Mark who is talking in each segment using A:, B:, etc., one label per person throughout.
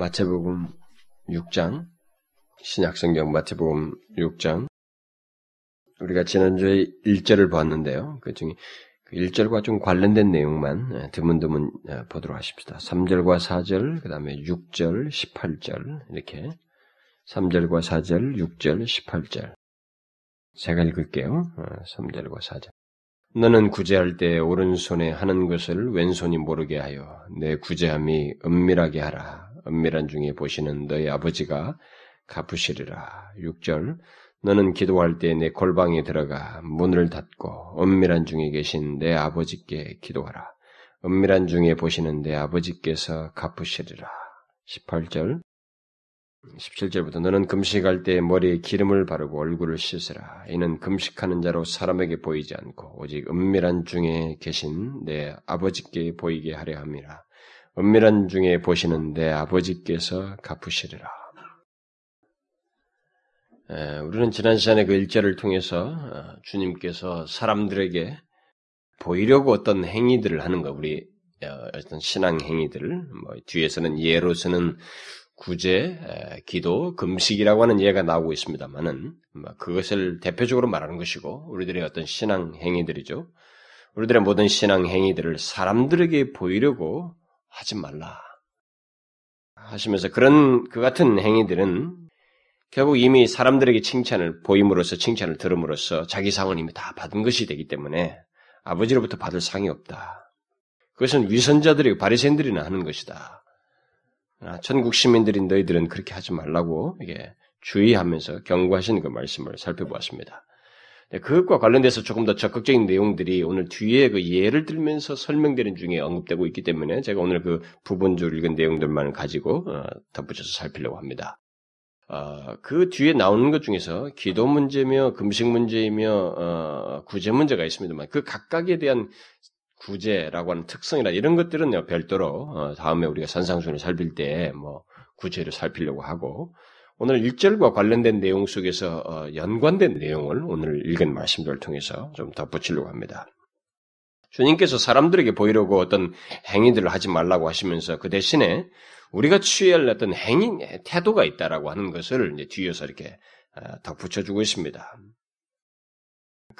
A: 마태복음 6장, 신약성경 마태복음 6장. 우리가 지난주에 1절을 보았는데요. 그 중에 그 1절과 좀 관련된 내용만 예, 드문드문 예, 보도록 하십시다. 3절과 4절, 그 다음에 6절, 18절, 이렇게. 3절과 4절, 6절, 18절. 제가 읽을게요. 3절과 어, 4절. 너는 구제할 때 오른손에 하는 것을 왼손이 모르게 하여 내 구제함이 은밀하게 하라. 은밀한 중에 보시는 너희 아버지가 갚으시리라. 6절 너는 기도할 때 내 골방에 들어가 문을 닫고 은밀한 중에 계신 내 아버지께 기도하라. 은밀한 중에 보시는 내 아버지께서 갚으시리라. 18절 17절부터 너는 금식할 때 머리에 기름을 바르고 얼굴을 씻으라. 이는 금식하는 자로 사람에게 보이지 않고 오직 은밀한 중에 계신 내 아버지께 보이게 하려 함이라. 은밀한 중에 보시는 내 아버지께서 갚으시리라. 에, 우리는 지난 시간에 그 일절을 통해서 어, 주님께서 사람들에게 보이려고 어떤 행위들을 하는 거, 우리 어, 어떤 신앙 행위들, 뭐 뒤에서는 예로서는 구제, 에, 기도, 금식이라고 하는 예가 나오고 있습니다만은 뭐 그것을 대표적으로 말하는 것이고 우리들의 어떤 신앙 행위들이죠. 우리들의 모든 신앙 행위들을 사람들에게 보이려고 하지 말라. 하시면서 그런 그 같은 행위들은 결국 이미 사람들에게 칭찬을 보임으로써 칭찬을 들음으로써 자기 상은 이미 다 받은 것이 되기 때문에 아버지로부터 받을 상이 없다. 그것은 위선자들이 바리새인들이나 하는 것이다. 아, 천국 시민들인 너희들은 그렇게 하지 말라고 이게 주의하면서 경고하신 그 말씀을 살펴보았습니다. 네, 그것과 관련돼서 조금 더 적극적인 내용들이 오늘 뒤에 그 예를 들면서 설명되는 중에 언급되고 있기 때문에 제가 오늘 그 부분적으로 읽은 내용들만 가지고 어, 덧붙여서 살피려고 합니다. 어, 그 뒤에 나오는 것 중에서 기도 문제며 금식 문제이며 어, 구제 문제가 있습니다만 그 각각에 대한 구제라고 하는 특성이나 이런 것들은 별도로 다음에 우리가 산상순을 살필 때 뭐 구제를 살피려고 하고 오늘 1절과 관련된 내용 속에서 어, 연관된 내용을 오늘 읽은 말씀들을 통해서 좀 덧붙이려고 합니다. 주님께서 사람들에게 보이려고 어떤 행위들을 하지 말라고 하시면서 그 대신에 우리가 취할 어떤 행위, 태도가 있다라고 하는 것을 이제 뒤에서 이렇게 어, 덧붙여주고 있습니다.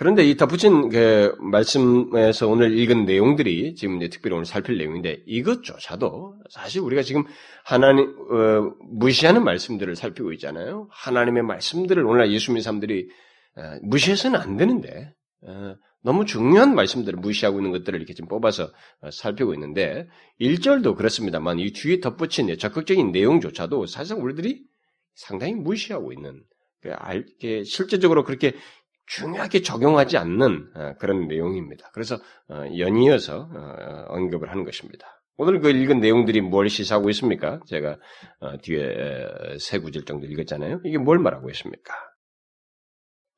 A: 그런데 이 덧붙인 그 말씀에서 오늘 읽은 내용들이 지금 이제 특별히 오늘 살필 내용인데 이것조차도 사실 우리가 지금 하나님 어, 무시하는 말씀들을 살피고 있잖아요. 하나님의 말씀들을 오늘 예수 믿는 사람들이 어, 무시해서는 안 되는데 어, 너무 중요한 말씀들을 무시하고 있는 것들을 이렇게 좀 뽑아서 어, 살피고 있는데 1절도 그렇습니다만 이 뒤에 덧붙인 적극적인 내용조차도 사실상 우리들이 상당히 무시하고 있는 그 실제적으로 그렇게 중요하게 적용하지 않는 어, 그런 내용입니다. 그래서 어, 연이어서 어, 언급을 하는 것입니다. 오늘 그 읽은 내용들이 뭘 시사하고 있습니까? 제가 뒤에 세 구절 정도 읽었잖아요. 이게 뭘 말하고 있습니까?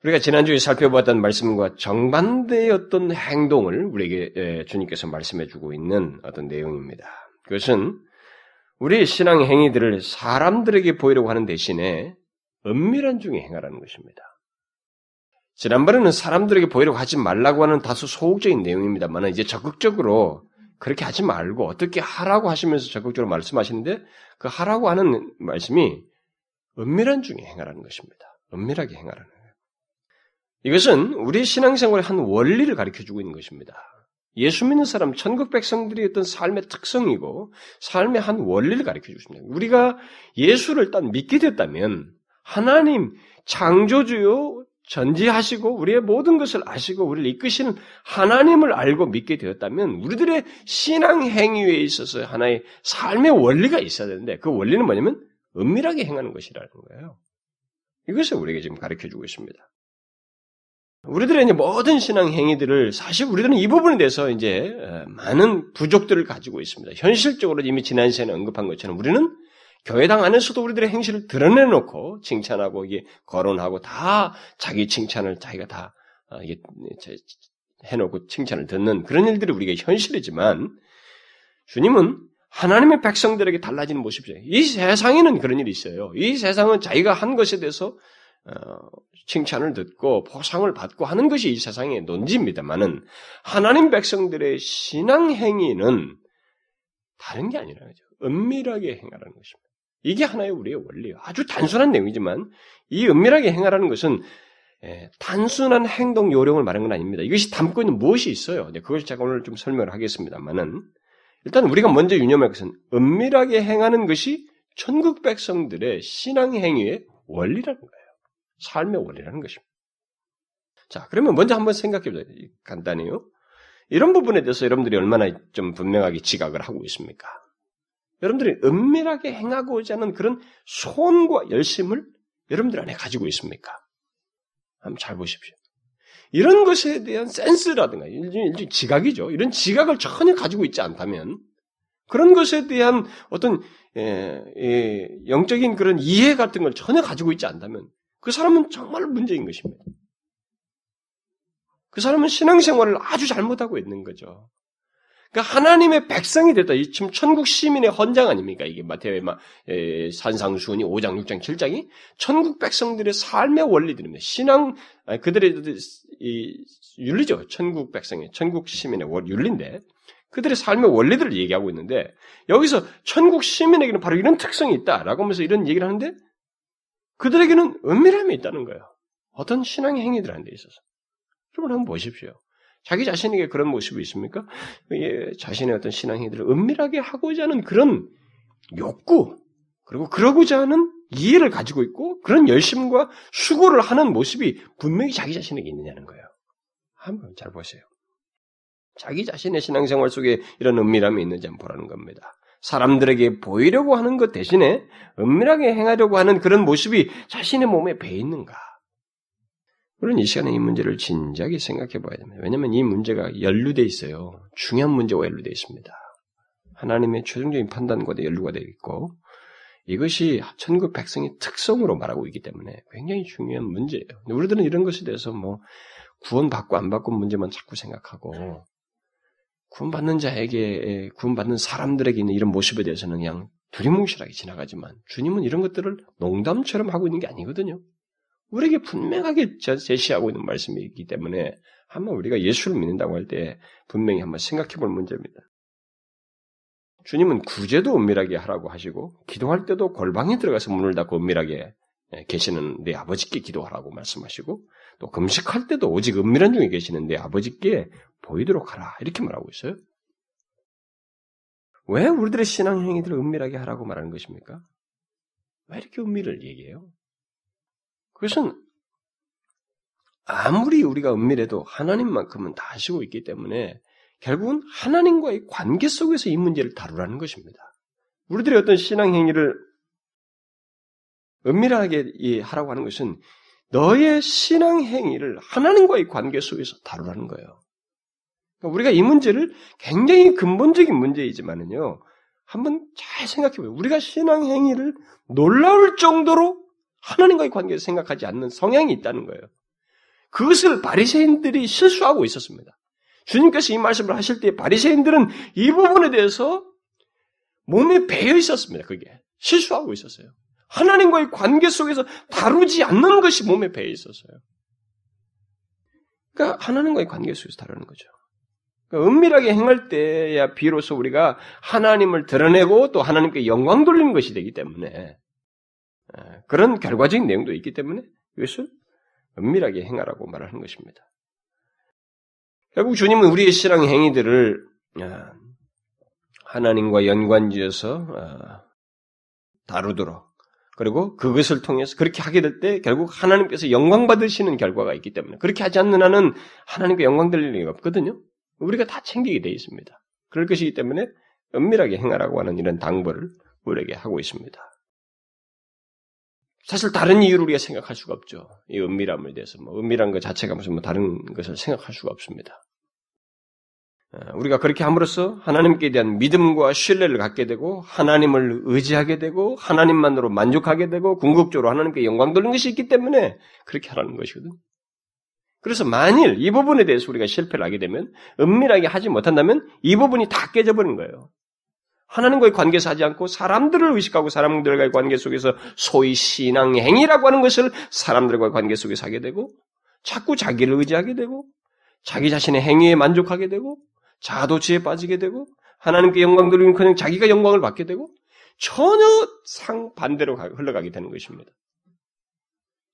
A: 우리가 지난주에 살펴보았던 말씀과 정반대의 어떤 행동을 우리에게 주님께서 말씀해주고 있는 어떤 내용입니다. 그것은 우리의 신앙 행위들을 사람들에게 보이려고 하는 대신에 은밀한 중에 행하라는 것입니다. 지난번에는 사람들에게 보이려고 하지 말라고 하는 다소 소극적인 내용입니다만 이제 적극적으로 그렇게 하지 말고 어떻게 하라고 하시면서 적극적으로 말씀하시는데 그 하라고 하는 말씀이 은밀한 중에 행하라는 것입니다. 은밀하게 행하라는 거예요. 이것은 우리 신앙생활의 한 원리를 가르쳐 주고 있는 것입니다. 예수 믿는 사람, 천국 백성들이 어떤 삶의 특성이고 삶의 한 원리를 가르쳐 주십니다. 우리가 예수를 일단 믿게 됐다면 하나님 창조주요 전지하시고 우리의 모든 것을 아시고 우리를 이끄시는 하나님을 알고 믿게 되었다면 우리들의 신앙 행위에 있어서 하나의 삶의 원리가 있어야 되는데 그 원리는 뭐냐면 은밀하게 행하는 것이라는 거예요. 이것을 우리에게 지금 가르쳐 주고 있습니다. 우리들의 이제 모든 신앙 행위들을 사실 우리들은 이 부분에 대해서 이제 많은 부족들을 가지고 있습니다. 현실적으로 이미 지난 시간에 언급한 것처럼 우리는 교회당 안에서도 우리들의 행실을 드러내놓고 칭찬하고 이게 거론하고 다 자기 칭찬을 자기가 다 어, 이게 해놓고 칭찬을 듣는 그런 일들이 우리가 현실이지만 주님은 하나님의 백성들에게 달라지는 모습이에요. 이 세상에는 그런 일이 있어요. 이 세상은 자기가 한 것에 대해서 어, 칭찬을 듣고 보상을 받고 하는 것이 이 세상의 논지입니다만은 하나님 백성들의 신앙 행위는 다른 게 아니라 은밀하게 행하라는 것입니다. 이게 하나의 우리의 원리예요. 아주 단순한 내용이지만 이 은밀하게 행하라는 것은 예, 단순한 행동 요령을 말하는 건 아닙니다. 이것이 담고 있는 무엇이 있어요. 네, 그것을 제가 오늘 좀 설명을 하겠습니다만은 일단 우리가 먼저 유념할 것은 은밀하게 행하는 것이 천국 백성들의 신앙 행위의 원리라는 거예요. 삶의 원리라는 것입니다. 자, 그러면 먼저 한번 생각해 보자. 간단해요. 이런 부분에 대해서 여러분들이 얼마나 좀 분명하게 지각을 하고 있습니까? 여러분들이 은밀하게 행하고자 하는 그런 소원과 열심을 여러분들 안에 가지고 있습니까? 한번 잘 보십시오. 이런 것에 대한 센스라든가, 일종의 지각이죠. 이런 지각을 전혀 가지고 있지 않다면, 그런 것에 대한 어떤, 예, 예, 영적인 그런 이해 같은 걸 전혀 가지고 있지 않다면, 그 사람은 정말 문제인 것입니다. 그 사람은 신앙생활을 아주 잘못하고 있는 거죠. 그러니까 하나님의 백성이 됐다. 이 지금 천국 시민의 헌장 아닙니까? 이게 마태의 산상수훈이 5장, 6장, 7장이 천국 백성들의 삶의 원리들입니다. 신앙 그들의 이 윤리죠. 천국 백성의 천국 시민의 윤리인데 그들의 삶의 원리들을 얘기하고 있는데 여기서 천국 시민에게는 바로 이런 특성이 있다라고 하면서 이런 얘기를 하는데 그들에게는 은밀함이 있다는 거예요. 어떤 신앙의 행위들 하는 데 있어서. 여러분 한번 보십시오. 자기 자신에게 그런 모습이 있습니까? 예, 자신의 어떤 신앙 행위들을 은밀하게 하고자 하는 그런 욕구, 그리고 그러고자 하는 이해를 가지고 있고 그런 열심과 수고를 하는 모습이 분명히 자기 자신에게 있느냐는 거예요. 한번 잘 보세요. 자기 자신의 신앙생활 속에 이런 은밀함이 있는지 한번 보라는 겁니다. 사람들에게 보이려고 하는 것 대신에 은밀하게 행하려고 하는 그런 모습이 자신의 몸에 배 있는가? 우리는 이 시간에 이 문제를 진지하게 생각해 봐야 됩니다. 왜냐하면 이 문제가 연루되어 있어요. 중요한 문제와 연루되어 있습니다. 하나님의 최종적인 판단과 연루가 되어 있고 이것이 천국 백성의 특성으로 말하고 있기 때문에 굉장히 중요한 문제예요. 우리들은 이런 것에 대해서 뭐 구원 받고 안 받고 문제만 자꾸 생각하고 구원받는 자에게 구원받는 사람들에게 있는 이런 모습에 대해서는 그냥 두리뭉실하게 지나가지만 주님은 이런 것들을 농담처럼 하고 있는 게 아니거든요. 우리에게 분명하게 제시하고 있는 말씀이 있기 때문에 한번 우리가 예수를 믿는다고 할 때 분명히 한번 생각해 볼 문제입니다. 주님은 구제도 은밀하게 하라고 하시고 기도할 때도 골방에 들어가서 문을 닫고 은밀하게 예, 계시는 내 아버지께 기도하라고 말씀하시고 또 금식할 때도 오직 은밀한 중에 계시는 내 아버지께 보이도록 하라 이렇게 말하고 있어요. 왜 우리들의 신앙 행위들을 은밀하게 하라고 말하는 것입니까? 왜 이렇게 은밀을 얘기해요? 그것은 아무리 우리가 은밀해도 하나님만큼은 다 아시고 있기 때문에 결국은 하나님과의 관계 속에서 이 문제를 다루라는 것입니다. 우리들의 어떤 신앙 행위를 은밀하게 하라고 하는 것은 너의 신앙 행위를 하나님과의 관계 속에서 다루라는 거예요. 그러니까 우리가 이 문제를 굉장히 근본적인 문제이지만은요, 한번 잘 생각해 보세요. 우리가 신앙 행위를 놀라울 정도로 하나님과의 관계에서 생각하지 않는 성향이 있다는 거예요. 그것을 바리새인들이 실수하고 있었습니다. 주님께서 이 말씀을 하실 때 바리새인들은 이 부분에 대해서 몸에 배어 있었습니다. 그게 실수하고 있었어요. 하나님과의 관계 속에서 다루지 않는 것이 몸에 배어 있었어요. 그러니까 하나님과의 관계 속에서 다루는 거죠. 그러니까 은밀하게 행할 때야 비로소 우리가 하나님을 드러내고 또 하나님께 영광 돌리는 것이 되기 때문에 예, 그런 결과적인 내용도 있기 때문에 이것을 은밀하게 행하라고 말하는 것입니다. 결국 주님은 우리의 신앙 행위들을 아, 하나님과 연관지어서 아, 다루도록 그리고 그것을 통해서 그렇게 하게 될 때 결국 하나님께서 영광 받으시는 결과가 있기 때문에 그렇게 하지 않는 한은 하나님께 영광 될 일이 없거든요. 우리가 다 챙기게 되어 있습니다. 그럴 것이기 때문에 은밀하게 행하라고 하는 이런 당부를 우리에게 하고 있습니다. 사실 다른 이유를 우리가 생각할 수가 없죠. 이 은밀함에 대해서 뭐 은밀한 것 자체가 무슨 뭐 다른 것을 생각할 수가 없습니다. 어, 우리가 그렇게 함으로써 하나님께 대한 믿음과 신뢰를 갖게 되고 하나님을 의지하게 되고 하나님만으로 만족하게 되고 궁극적으로 하나님께 영광 돌리는 것이 있기 때문에 그렇게 하라는 것이거든. 그래서 만일 이 부분에 대해서 우리가 실패를 하게 되면 은밀하게 하지 못한다면 이 부분이 다 깨져버리는 거예요. 하나님과의 관계에서 하지 않고 사람들을 의식하고 사람들과의 관계 속에서 소위 신앙행위라고 하는 것을 사람들과의 관계 속에서 하게 되고 자꾸 자기를 의지하게 되고 자기 자신의 행위에 만족하게 되고 자도치에 빠지게 되고 하나님께 영광 돌리면 그냥 자기가 영광을 받게 되고 전혀 상반대로 흘러가게 되는 것입니다.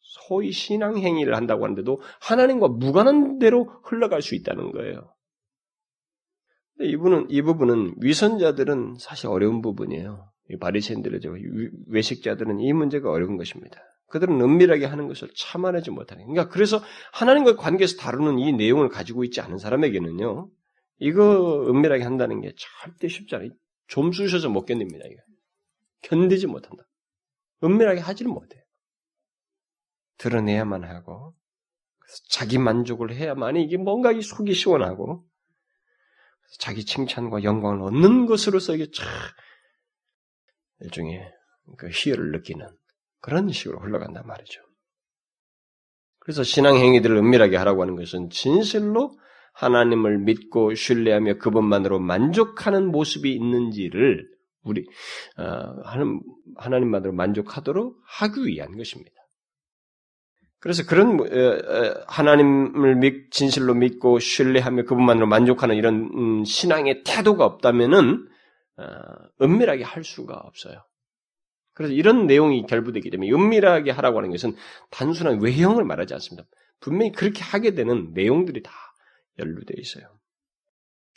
A: 소위 신앙 행위를 한다고 하는데도 하나님과 무관한 대로 흘러갈 수 있다는 거예요. 이분은 이 부분은 위선자들은 사실 어려운 부분이에요. 바리새인들의 외식자들은 이 문제가 어려운 것입니다. 그들은 은밀하게 하는 것을 참아내지 못하는. 그러니까 그래서 하나님과의 관계에서 다루는 이 내용을 가지고 있지 않은 사람에게는요, 이거 은밀하게 한다는 게 절대 쉽지 않아요. 좀 쑤셔서 못 견딥니다. 이거. 견디지 못한다. 은밀하게 하지를 못해요. 드러내야만 하고 자기 만족을 해야만이 이게 뭔가 이 속이 시원하고 자기 칭찬과 영광을 얻는 것으로서 이게 참 일종의 그 희열을 느끼는 그런 식으로 흘러간단 말이죠. 그래서 신앙 행위들을 은밀하게 하라고 하는 것은 진실로 하나님을 믿고 신뢰하며 그분만으로 만족하는 모습이 있는지를 우리 어, 하나님만으로 만족하도록 하기 위한 것입니다. 그래서 그런 하나님을 믿, 진실로 믿고 신뢰하며 그분만으로 만족하는 이런 음, 신앙의 태도가 없다면은 어, 은밀하게 할 수가 없어요. 그래서 이런 내용이 결부되기 때문에 은밀하게 하라고 하는 것은 단순한 외형을 말하지 않습니다. 분명히 그렇게 하게 되는 내용들이 다 연루되어 있어요.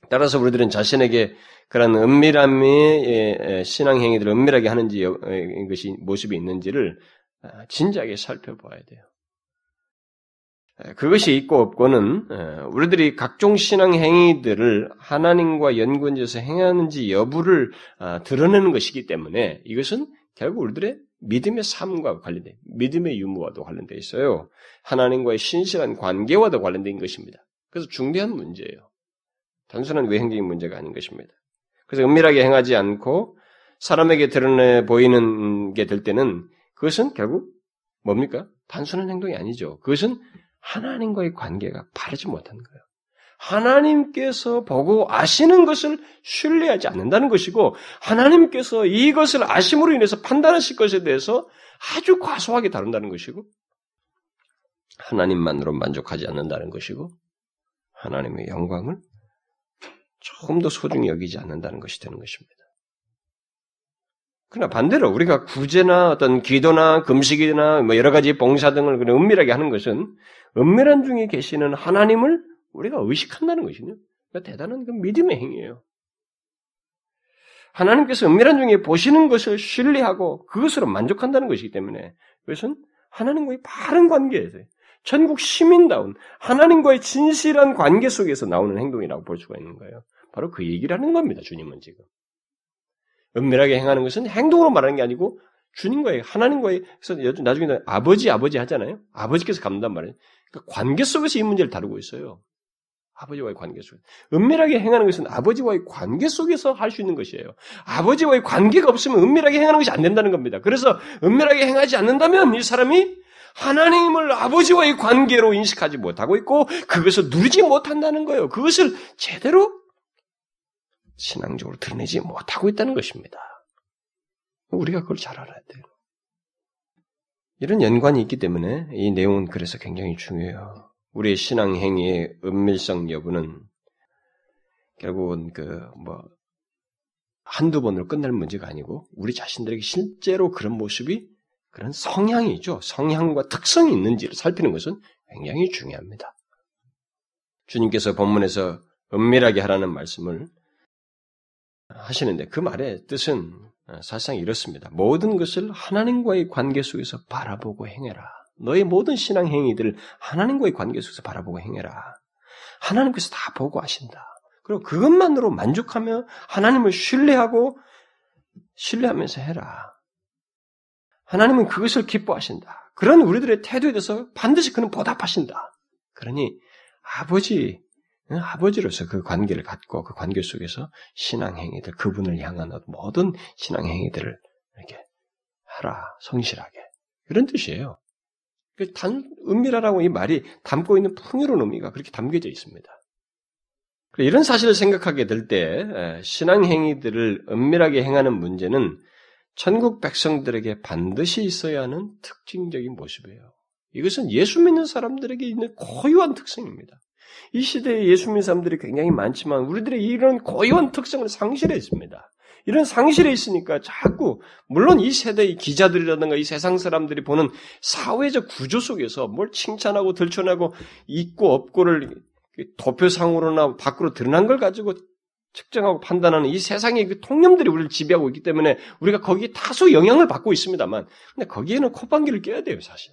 A: 따라서 우리들은 자신에게 그런 은밀함의 신앙 행위들을 은밀하게 하는지 것이 모습이 있는지를 아, 진지하게 살펴봐야 돼요. 그것이 있고 없고는 우리들이 각종 신앙 행위들을 하나님과 연관지어서 행하는지 여부를 아, 드러내는 것이기 때문에 이것은 결국 우리들의 믿음의 삶과 관련된 믿음의 유무와도 관련되어 있어요. 하나님과의 신실한 관계와도 관련된 것입니다. 그래서 중대한 문제예요. 단순한 외형적인 문제가 아닌 것입니다. 그래서 은밀하게 행하지 않고 사람에게 드러내 보이는 게 될 때는 그것은 결국 뭡니까? 단순한 행동이 아니죠. 그것은 하나님과의 관계가 바르지 못한 거예요. 하나님께서 보고 아시는 것을 신뢰하지 않는다는 것이고 하나님께서 이것을 아심으로 인해서 판단하실 것에 대해서 아주 과소하게 다룬다는 것이고 하나님만으로 만족하지 않는다는 것이고 하나님의 영광을 조금 더 소중히 여기지 않는다는 것이 되는 것입니다. 그러나 반대로 우리가 구제나 어떤 기도나 금식이나 뭐 여러 가지 봉사 등을 은밀하게 하는 것은 은밀한 중에 계시는 하나님을 우리가 의식한다는 것이거든요. 그러니까 대단한 그 믿음의 행위예요. 하나님께서 은밀한 중에 보시는 것을 신뢰하고 그것으로 만족한다는 것이기 때문에 그것은 하나님과의 바른 관계에서 전국 시민다운 하나님과의 진실한 관계 속에서 나오는 행동이라고 볼 수가 있는 거예요. 바로 그 얘기를 하는 겁니다. 주님은 지금. 은밀하게 행하는 것은 행동으로 말하는 게 아니고 주님과의 하나님과의 그래서 나중에 아버지 아버지 하잖아요. 아버지께서 갚는단 말이에요. 그러니까 관계 속에서 이 문제를 다루고 있어요. 아버지와의 관계 속에. 은밀하게 행하는 것은 아버지와의 관계 속에서 할 수 있는 것이에요. 아버지와의 관계가 없으면 은밀하게 행하는 것이 안 된다는 겁니다. 그래서 은밀하게 행하지 않는다면 이 사람이 하나님을 아버지와의 관계로 인식하지 못하고 있고 그것을 누리지 못한다는 거예요. 그것을 제대로 신앙적으로 드러내지 못하고 있다는 것입니다. 우리가 그걸 잘 알아야 돼요. 이런 연관이 있기 때문에 이 내용은 그래서 굉장히 중요해요. 우리의 신앙 행위의 은밀성 여부는 결국은 그 뭐 한두 번으로 끝날 문제가 아니고 우리 자신들에게 실제로 그런 모습이 그런 성향이 있죠. 성향과 특성이 있는지를 살피는 것은 굉장히 중요합니다. 주님께서 본문에서 은밀하게 하라는 말씀을 하시는데 그 말의 뜻은 사실상 이렇습니다. 모든 것을 하나님과의 관계 속에서 바라보고 행해라. 너의 모든 신앙 행위들을 하나님과의 관계 속에서 바라보고 행해라. 하나님께서 다 보고 하신다. 그리고 그것만으로 만족하며 하나님을 신뢰하고 신뢰하면서 해라. 하나님은 그것을 기뻐하신다. 그런 우리들의 태도에 대해서 반드시 그는 보답하신다. 그러니 아버지, 아버지로서 그 관계를 갖고 그 관계 속에서 신앙행위들, 그분을 향한 모든 신앙행위들을 이렇게 하라, 성실하게. 그런 뜻이에요. 그 단, 은밀하라고 이 말이 담고 있는 풍요로운 의미가 그렇게 담겨져 있습니다. 이런 사실을 생각하게 될 때, 신앙행위들을 은밀하게 행하는 문제는 천국 백성들에게 반드시 있어야 하는 특징적인 모습이에요. 이것은 예수 믿는 사람들에게 있는 고유한 특성입니다. 이 시대에 예수 믿는 사람들이 굉장히 많지만 우리들의 이런 고유한 특성을 상실했습니다. 이런 상실에 있으니까 자꾸 물론 이 세대의 기자들이라든가 이 세상 사람들이 보는 사회적 구조 속에서 뭘 칭찬하고 들춰내고 있고 없고를 도표상으로나 밖으로 드러난 걸 가지고 측정하고 판단하는 이 세상의 그 통념들이 우리를 지배하고 있기 때문에 우리가 거기에 다소 영향을 받고 있습니다만 근데 거기에는 콧방귀를 껴야 돼요 사실.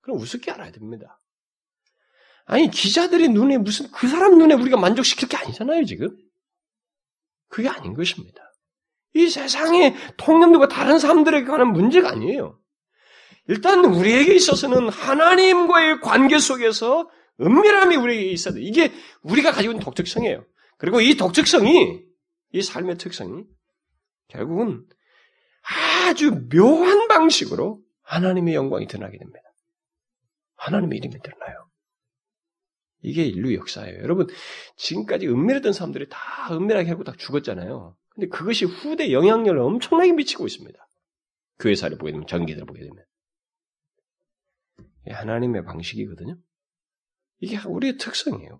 A: 그럼 우습게 알아야 됩니다. 아니 기자들의 눈에 무슨 그 사람 눈에 우리가 만족시킬 게 아니잖아요 지금. 그게 아닌 것입니다. 이 세상의 통념들과 다른 사람들에게 관한 문제가 아니에요. 일단 우리에게 있어서는 하나님과의 관계 속에서 은밀함이 우리에게 있어야 돼. 이게 우리가 가지고 있는 독특성이에요. 그리고 이 독특성이, 이 삶의 특성이 결국은 아주 묘한 방식으로 하나님의 영광이 드러나게 됩니다. 하나님의 이름이 드러나요. 이게 인류 역사예요. 여러분, 지금까지 은밀했던 사람들이 다 은밀하게 하고 다 죽었잖아요. 근데 그것이 후대 영향력을 엄청나게 미치고 있습니다. 교회사를 보게 되면, 전기들 보게 되면. 하나님의 방식이거든요. 이게 우리의 특성이에요.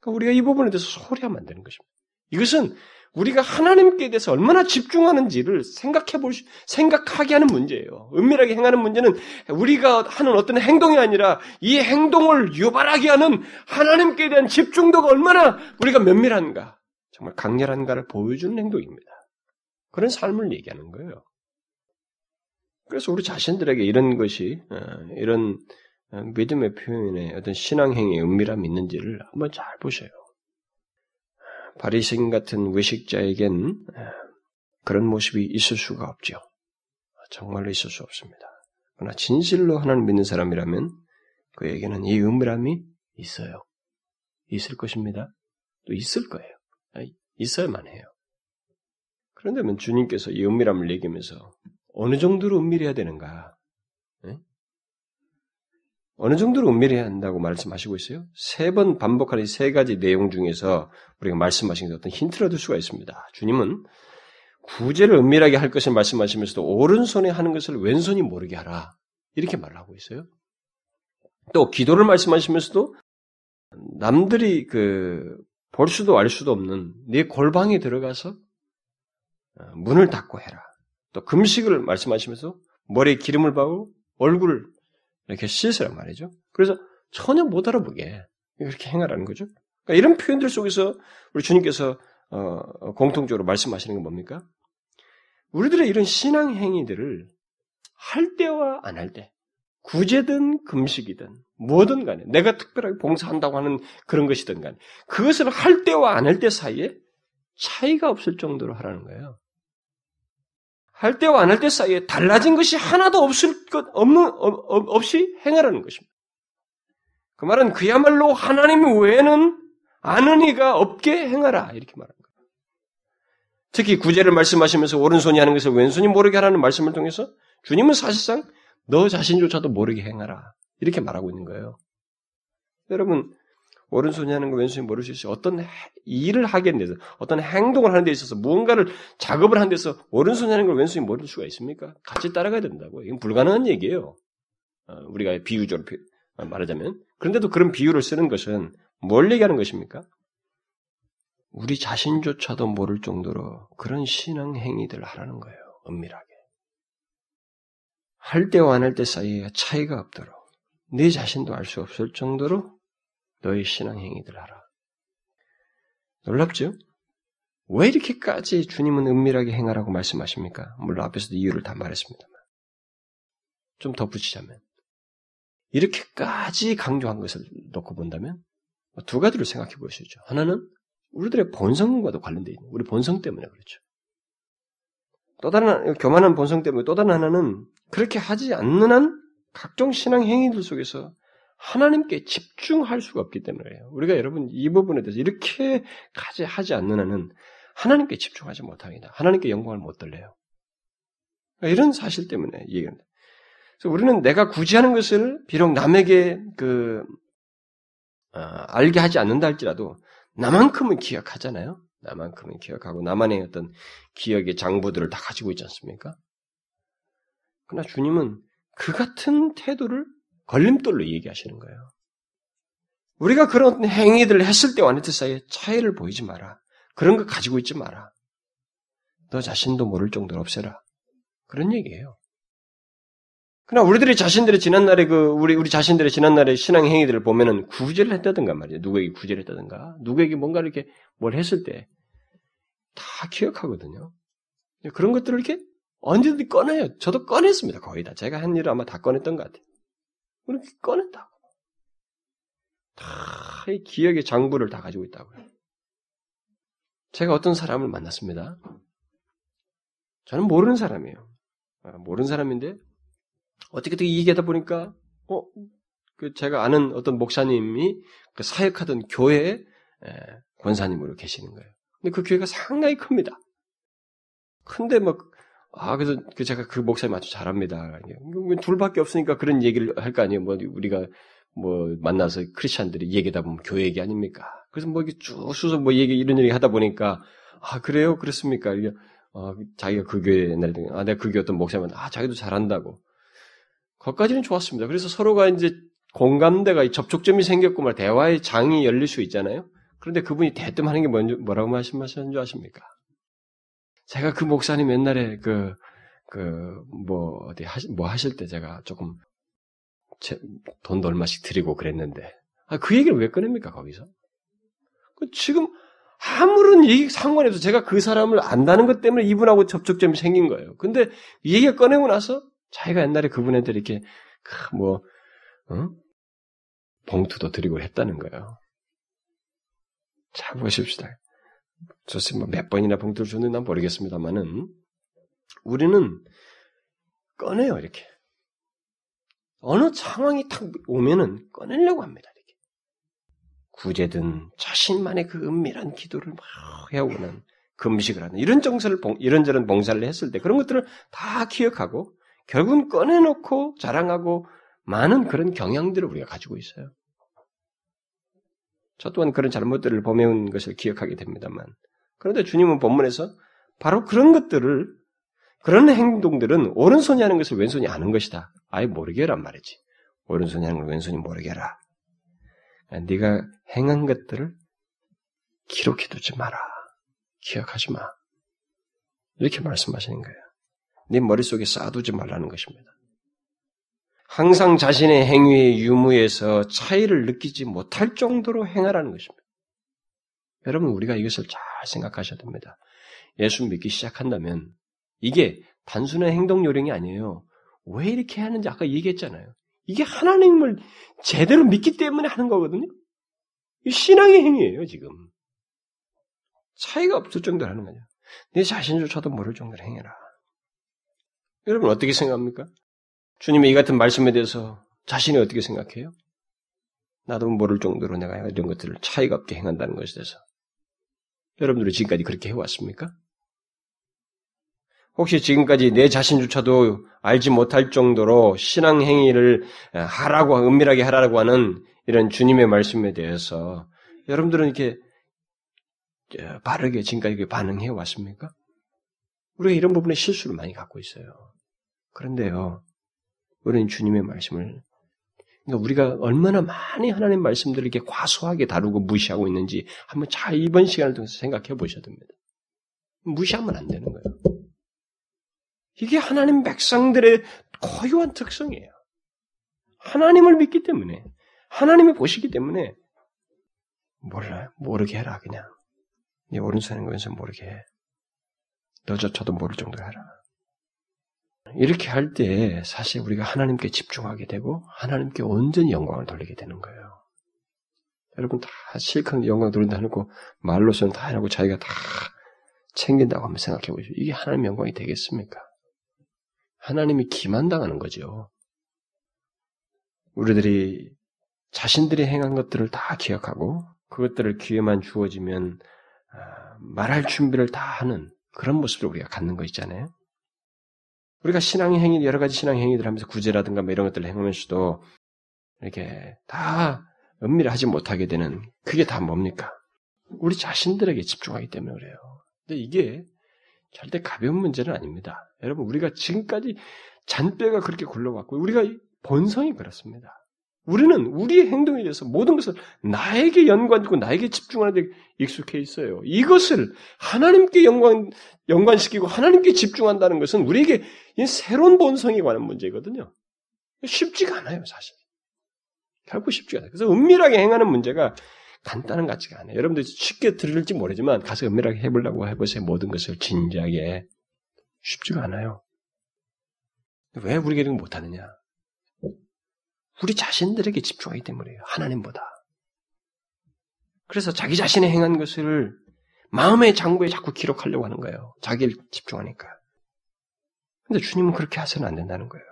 A: 그러니까 우리가 이 부분에 대해서 소리하면 안 되는 것입니다. 이것은 우리가 하나님께 대해서 얼마나 집중하는지를 생각해 볼, 생각하게 하는 문제예요. 은밀하게 행하는 문제는 우리가 하는 어떤 행동이 아니라 이 행동을 유발하게 하는 하나님께 대한 집중도가 얼마나 우리가 면밀한가, 정말 강렬한가를 보여주는 행동입니다. 그런 삶을 얘기하는 거예요. 그래서 우리 자신들에게 이런 것이, 어, 이런 어, 믿음의 표현에 어떤 신앙행위의 은밀함이 있는지를 한번 잘 보셔요. 바리새인 같은 외식자에겐 그런 모습이 있을 수가 없죠. 정말로 있을 수 없습니다. 그러나 진실로 하나님 믿는 사람이라면 그에게는 이 은밀함이 있어요. 있을 것입니다. 또 있을 거예요. 있어야만 해요. 그런데면 주님께서 이 은밀함을 얘기하면서 어느 정도로 은밀해야 되는가? 네? 어느 정도로 은밀해야 한다고 말씀하시고 있어요? 세 번 반복하는 이 세 가지 내용 중에서 우리가 말씀하신 어떤 힌트를 얻을 수가 있습니다. 주님은 구제를 은밀하게 할 것을 말씀하시면서도 오른손에 하는 것을 왼손이 모르게 하라. 이렇게 말을 하고 있어요. 또 기도를 말씀하시면서도 남들이 그 볼 수도 알 수도 없는 네 골방에 들어가서 어, 문을 닫고 해라. 또 금식을 말씀하시면서 머리에 기름을 바르고 얼굴을 이렇게 씻으란 말이죠. 그래서 전혀 못 알아보게 이렇게 행하라는 거죠. 그러니까 이런 표현들 속에서 우리 주님께서 어, 공통적으로 말씀하시는 건 뭡니까? 우리들의 이런 신앙 행위들을 할 때와 안 할 때, 구제든 금식이든 뭐든 간에 내가 특별하게 봉사한다고 하는 그런 것이든 간에 그것을 할 때와 안 할 때 사이에 차이가 없을 정도로 하라는 거예요. 할 때와 안 할 때 사이에 달라진 것이 하나도 없을 것 없는 없이 행하라는 것입니다. 그 말은 그야말로 하나님 외에는 아는 이가 없게 행하라 이렇게 거예요. 특히 구제를 말씀하시면서 오른손이 하는 것을 왼손이 모르게 하라는 말씀을 통해서 주님은 사실상 너 자신조차도 모르게 행하라 이렇게 말하고 있는 거예요. 여러분 오른손이 하는 거 왼손이 모를 수 있어요. 어떤 일을 하게 데서 어떤 행동을 하는 데 있어서 무언가를 작업을 하는 데서 오른손이 하는 걸 왼손이 모를 수가 있습니까? 같이 따라가야 된다고. 이건 불가능한 얘기예요. 어, 우리가 비유적으로 말하자면. 그런데도 그런 비유를 쓰는 것은 뭘 얘기하는 것입니까? 우리 자신조차도 모를 정도로 그런 신앙 행위들을 하라는 거예요. 은밀하게. 할 때와 안 할 때 사이에 차이가 없도록 내 자신도 알 수 없을 정도로 너의 신앙 행위들 하라. 놀랍죠? 왜 이렇게까지 주님은 은밀하게 행하라고 말씀하십니까? 물론 앞에서도 이유를 다 말했습니다만. 좀 덧붙이자면. 이렇게까지 강조한 것을 놓고 본다면 두 가지를 생각해 보시죠. 하나는 우리들의 본성과도 관련되어 있는 우리 본성 때문에 그렇죠. 또 다른 교만한 본성 때문에 또 다른 하나는 그렇게 하지 않는 한 각종 신앙 행위들 속에서 하나님께 집중할 수가 없기 때문에요. 우리가 여러분 이 부분에 대해서 이렇게까지 하지 않는 한은 하나님께 집중하지 못합니다. 하나님께 영광을 못 돌려요. 이런 사실 때문에 얘기합니다. 그래서 우리는 내가 구제하는 것을 비록 남에게 그 어, 알게 하지 않는다 할지라도 나만큼은 기억하잖아요. 나만큼은 기억하고 나만의 어떤 기억의 장부들을 다 가지고 있지 않습니까? 그러나 주님은 그 같은 태도를 걸림돌로 얘기하시는 거예요. 우리가 그런 행위들을 했을 때와 안 했을 사이에 차이를 보이지 마라. 그런 거 가지고 있지 마라. 너 자신도 모를 정도로 없애라. 그런 얘기예요. 그러나 우리들이 자신들의 지난날의 그, 우리, 우리 자신들의 지난날의 신앙 행위들을 보면은 구제를 했다든가 말이에요. 누구에게 구제를 했다든가. 누구에게 뭔가 이렇게 뭘 했을 때 다 기억하거든요. 그런 것들을 이렇게 언제든지 꺼내요. 저도 꺼냈습니다. 거의 다. 제가 한 일을 아마 다 꺼냈던 것 같아요. 그렇게 꺼냈다고. 다 이 기억의 장부를 다 가지고 있다고요. 제가 어떤 사람을 만났습니다. 저는 모르는 사람이에요. 아, 모르는 사람인데 어떻게 든 얘기하다 보니까 어, 그 제가 아는 어떤 목사님이 그 사역하던 교회에 권사님으로 계시는 거예요. 근데 그 교회가 상당히 큽니다. 큰데 막, 아, 그래서 그 제가 그 목사님 아주 잘합니다. 둘밖에 없으니까 그런 얘기를 할 거 아니에요. 뭐, 우리가 뭐, 만나서 크리스찬들이 얘기하다 보면 교회 얘기 아닙니까? 그래서 뭐, 이게 쭉 수서 뭐 얘기, 이런 얘기 하다 보니까, 아, 그래요? 그렇습니까? 이게, 어, 자기가 그 교회 옛날에, 아, 내가 그 교회 어떤 목사님은, 아, 자기도 잘한다고. 거기까지는 좋았습니다. 그래서 서로가 이제 공감대가 접촉점이 생겼고 말 대화의 장이 열릴 수 있잖아요. 그런데 그분이 대뜸 하는 게 뭔지, 뭐라고 말씀하시는 줄 아십니까? 제가 그 목사님 옛날에 그, 그, 뭐, 어디 하시, 뭐 하실 때 제가 조금, 제, 돈도 얼마씩 드리고 그랬는데, 아, 그 얘기를 왜 꺼냅니까, 거기서? 그 지금, 아무런 얘기 상관이 없어. 제가 그 사람을 안다는 것 때문에 이분하고 접촉점이 생긴 거예요. 근데 이 얘기가 꺼내고 나서 자기가 옛날에 그분한테 이렇게, 뭐, 어? 봉투도 드리고 했다는 거예요. 잘 보십시다. 좋습니다. 몇 번이나 봉투를 줬는지 난 모르겠습니다만은 우리는 꺼내요 이렇게 어느 상황이 탁 오면은 꺼내려고 합니다. 이렇게 구제든 자신만의 그 은밀한 기도를 막 해오는 금식을 하는 이런 정서를 이런저런 봉사를 했을 때 그런 것들을 다 기억하고 결국은 꺼내놓고 자랑하고 많은 그런 경향들을 우리가 가지고 있어요. 저 또한 그런 잘못들을 범해온 것을 기억하게 됩니다만. 그런데 주님은 본문에서 바로 그런 것들을, 그런 행동들은 오른손이 하는 것을 왼손이 아는 것이다. 아예 모르게 하란 말이지. 오른손이 하는 걸 왼손이 모르게 해라. 네가 행한 것들을 기록해 두지 마라. 기억하지 마. 이렇게 말씀하시는 거예요. 네 머릿속에 쌓아두지 말라는 것입니다. 항상 자신의 행위의 유무에서 차이를 느끼지 못할 정도로 행하라는 것입니다. 여러분, 우리가 이것을 잘 생각하셔야 됩니다. 예수 믿기 시작한다면 이게 단순한 행동 요령이 아니에요. 왜 이렇게 하는지 아까 얘기했잖아요. 이게 하나님을 제대로 믿기 때문에 하는 거거든요. 이 신앙의 행위예요, 지금. 차이가 없을 정도로 하는 거죠. 내 자신조차도 모를 정도로 행해라. 여러분 어떻게 생각합니까? 주님의 이 같은 말씀에 대해서 자신이 어떻게 생각해요? 나도 모를 정도로 내가 이런 것들을 차이가 없게 행한다는 것에 대해서. 여러분들이 지금까지 그렇게 해왔습니까? 혹시 지금까지 내 자신조차도 알지 못할 정도로 신앙 행위를 하라고, 은밀하게 하라고 하는 이런 주님의 말씀에 대해서 여러분들은 이렇게 바르게 지금까지 반응해 왔습니까? 우리가 이런 부분에 실수를 많이 갖고 있어요. 그런데요, 우리는 주님의 말씀을 그러니까 우리가 얼마나 많이 하나님 말씀들을 이렇게 과소하게 다루고 무시하고 있는지 한번 잘 이번 시간을 통해서 생각해 보셔야 됩니다. 무시하면 안 되는 거예요. 이게 하나님 백성들의 고유한 특성이에요. 하나님을 믿기 때문에, 하나님을 보시기 때문에, 몰라, 모르게 해라, 그냥. 네 오른손에 왼손 모르게 해. 너조차도 모를 정도로 해라. 이렇게 할 때 사실 우리가 하나님께 집중하게 되고 하나님께 온전히 영광을 돌리게 되는 거예요. 여러분 다 실컷 영광 돌린다 해놓고 말로서는 다 해놓고 자기가 다 챙긴다고 한번 생각해 보시죠. 이게 하나님 영광이 되겠습니까? 하나님이 기만당하는 거죠. 우리들이 자신들이 행한 것들을 다 기억하고 그것들을 기회만 주어지면 아, 말할 준비를 다 하는 그런 모습을 우리가 갖는 거 있잖아요. 우리가 신앙의 행위, 여러 가지 신앙 행위들 하면서 구제라든가 뭐 이런 것들을 행하면서도 이렇게 다 은밀하지 못하게 되는 그게 다 뭡니까? 우리 자신들에게 집중하기 때문에 그래요. 근데 이게 절대 가벼운 문제는 아닙니다. 여러분, 우리가 지금까지 잔뼈가 그렇게 굴러왔고, 우리가 본성이 그렇습니다. 우리는 우리의 행동에 대해서 모든 것을 나에게 연관되고 나에게 집중하는 데 익숙해 있어요. 이것을 하나님께 연관, 연관시키고 하나님께 집중한다는 것은 우리에게 새로운 본성에 관한 문제거든요. 쉽지가 않아요, 사실. 결국 쉽지가 않아요. 그래서 은밀하게 행하는 문제가 간단한 것 같지가 않아요. 여러분들 쉽게 들을지 모르지만 가서 은밀하게 해보려고 해보세요. 모든 것을 진지하게. 쉽지가 않아요. 왜걸 못하느냐? 우리 자신들에게 집중하기 때문이에요. 하나님보다. 그래서 자기 자신이 행한 것을 마음의 장부에 자꾸 기록하려고 하는 거예요. 자기를 집중하니까. 근데 주님은 그렇게 해서는 안 된다는 거예요.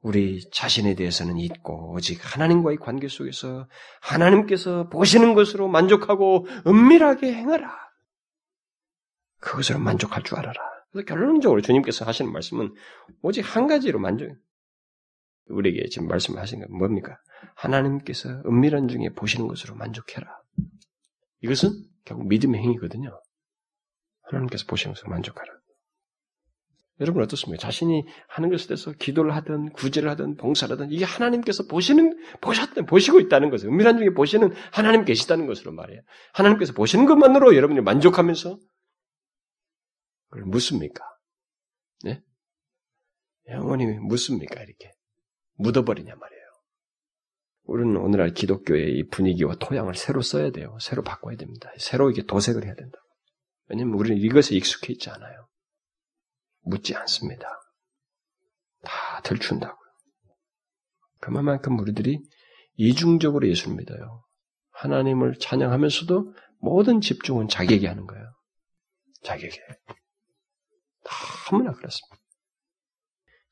A: 우리 자신에 대해서는 잊고 오직 하나님과의 관계 속에서 하나님께서 보시는 것으로 만족하고 은밀하게 행하라. 그것으로 만족할 줄 알아라. 그래서 결론적으로 주님께서 하시는 말씀은 오직 한 가지로 만족, 우리에게 지금 말씀하신 건 뭡니까? 하나님께서 은밀한 중에 보시는 것으로 만족해라. 이것은 결국 믿음의 행위거든요. 하나님께서 보시는 것으로 만족하라. 여러분 어떻습니까? 자신이 하는 것에 대해서 기도를 하든 구제를 하든 봉사를 하든 이게 하나님께서 보시는 보셨든 보시고 있다는 것을 은밀한 중에 보시는 하나님 계시다는 것으로 말이에요. 하나님께서 보시는 것만으로 여러분이 만족하면서 그걸 묻습니까? 네? 영원히 묻습니까? 이렇게 묻어버리냐 말이에요. 우리는 오늘날 기독교의 이 분위기와 토양을 새로 써야 돼요. 새로 바꿔야 됩니다. 새로 이게 도색을 해야 된다. 왜냐면 우리는 이것에 익숙해 있지 않아요. 묻지 않습니다. 다 들춘다고요. 그만큼 우리들이 이중적으로 예수를 믿어요. 하나님을 찬양하면서도 모든 집중은 자기에게 하는 거예요. 자기에게. 너무나 그렇습니다.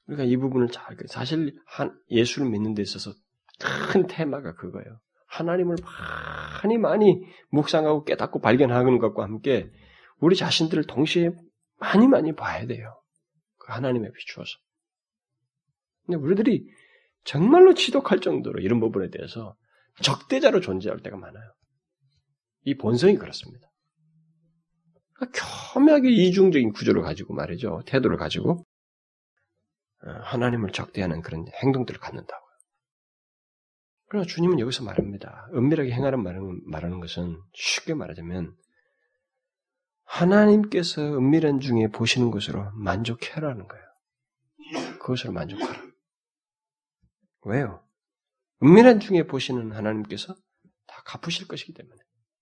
A: 우리가 이 부분을 잘, 사실 한, 예수를 믿는 데 있어서 큰 테마가 그거예요. 하나님을 많이 많이 묵상하고 깨닫고 발견하는 것과 함께 우리 자신들을 동시에 많이 많이 봐야 돼요. 그 하나님에 비추어서. 근데 우리들이 정말로 지독할 정도로 이런 부분에 대해서 적대자로 존재할 때가 많아요. 이 본성이 그렇습니다. 그러니까 교묘하게 이중적인 구조를 가지고 말이죠. 태도를 가지고 어, 하나님을 적대하는 그런 행동들을 갖는다고요. 그러나 주님은 여기서 말합니다. 은밀하게 행하는 말하는, 말하는 것은 쉽게 말하자면 하나님께서 은밀한 중에 보시는 것으로 만족해라는 거예요. 그것으로 만족하라. 왜요? 은밀한 중에 보시는 하나님께서 다 갚으실 것이기 때문에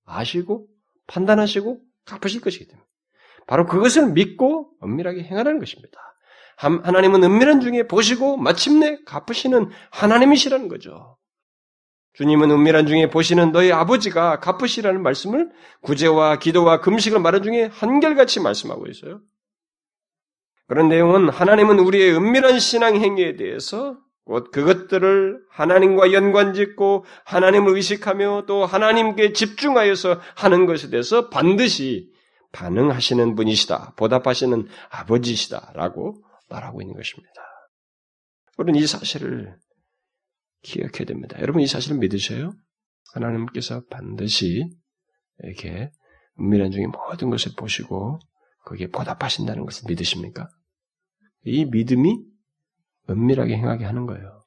A: 아시고 판단하시고 갚으실 것이기 때문에 바로 그것을 믿고 은밀하게 행하라는 것입니다. 하나님은 은밀한 중에 보시고 마침내 갚으시는 하나님이시라는 거죠. 주님은 은밀한 중에 보시는 너희 아버지가 갚으시라는 말씀을 구제와 기도와 금식을 말한 중에 한결같이 말씀하고 있어요. 그런 내용은 하나님은 우리의 은밀한 신앙 행위에 대해서 곧 그것들을 하나님과 연관짓고 하나님을 의식하며 또 하나님께 집중하여서 하는 것에 대해서 반드시 반응하시는 분이시다. 보답하시는 아버지시다라고 말하고 있는 것입니다. 우리는 이 사실을 기억해야 됩니다. 여러분 이 사실을 믿으셔요? 하나님께서 반드시 이렇게 은밀한 중에 모든 것을 보시고 거기에 보답하신다는 것을 믿으십니까? 이 믿음이 은밀하게 행하게 하는 거예요.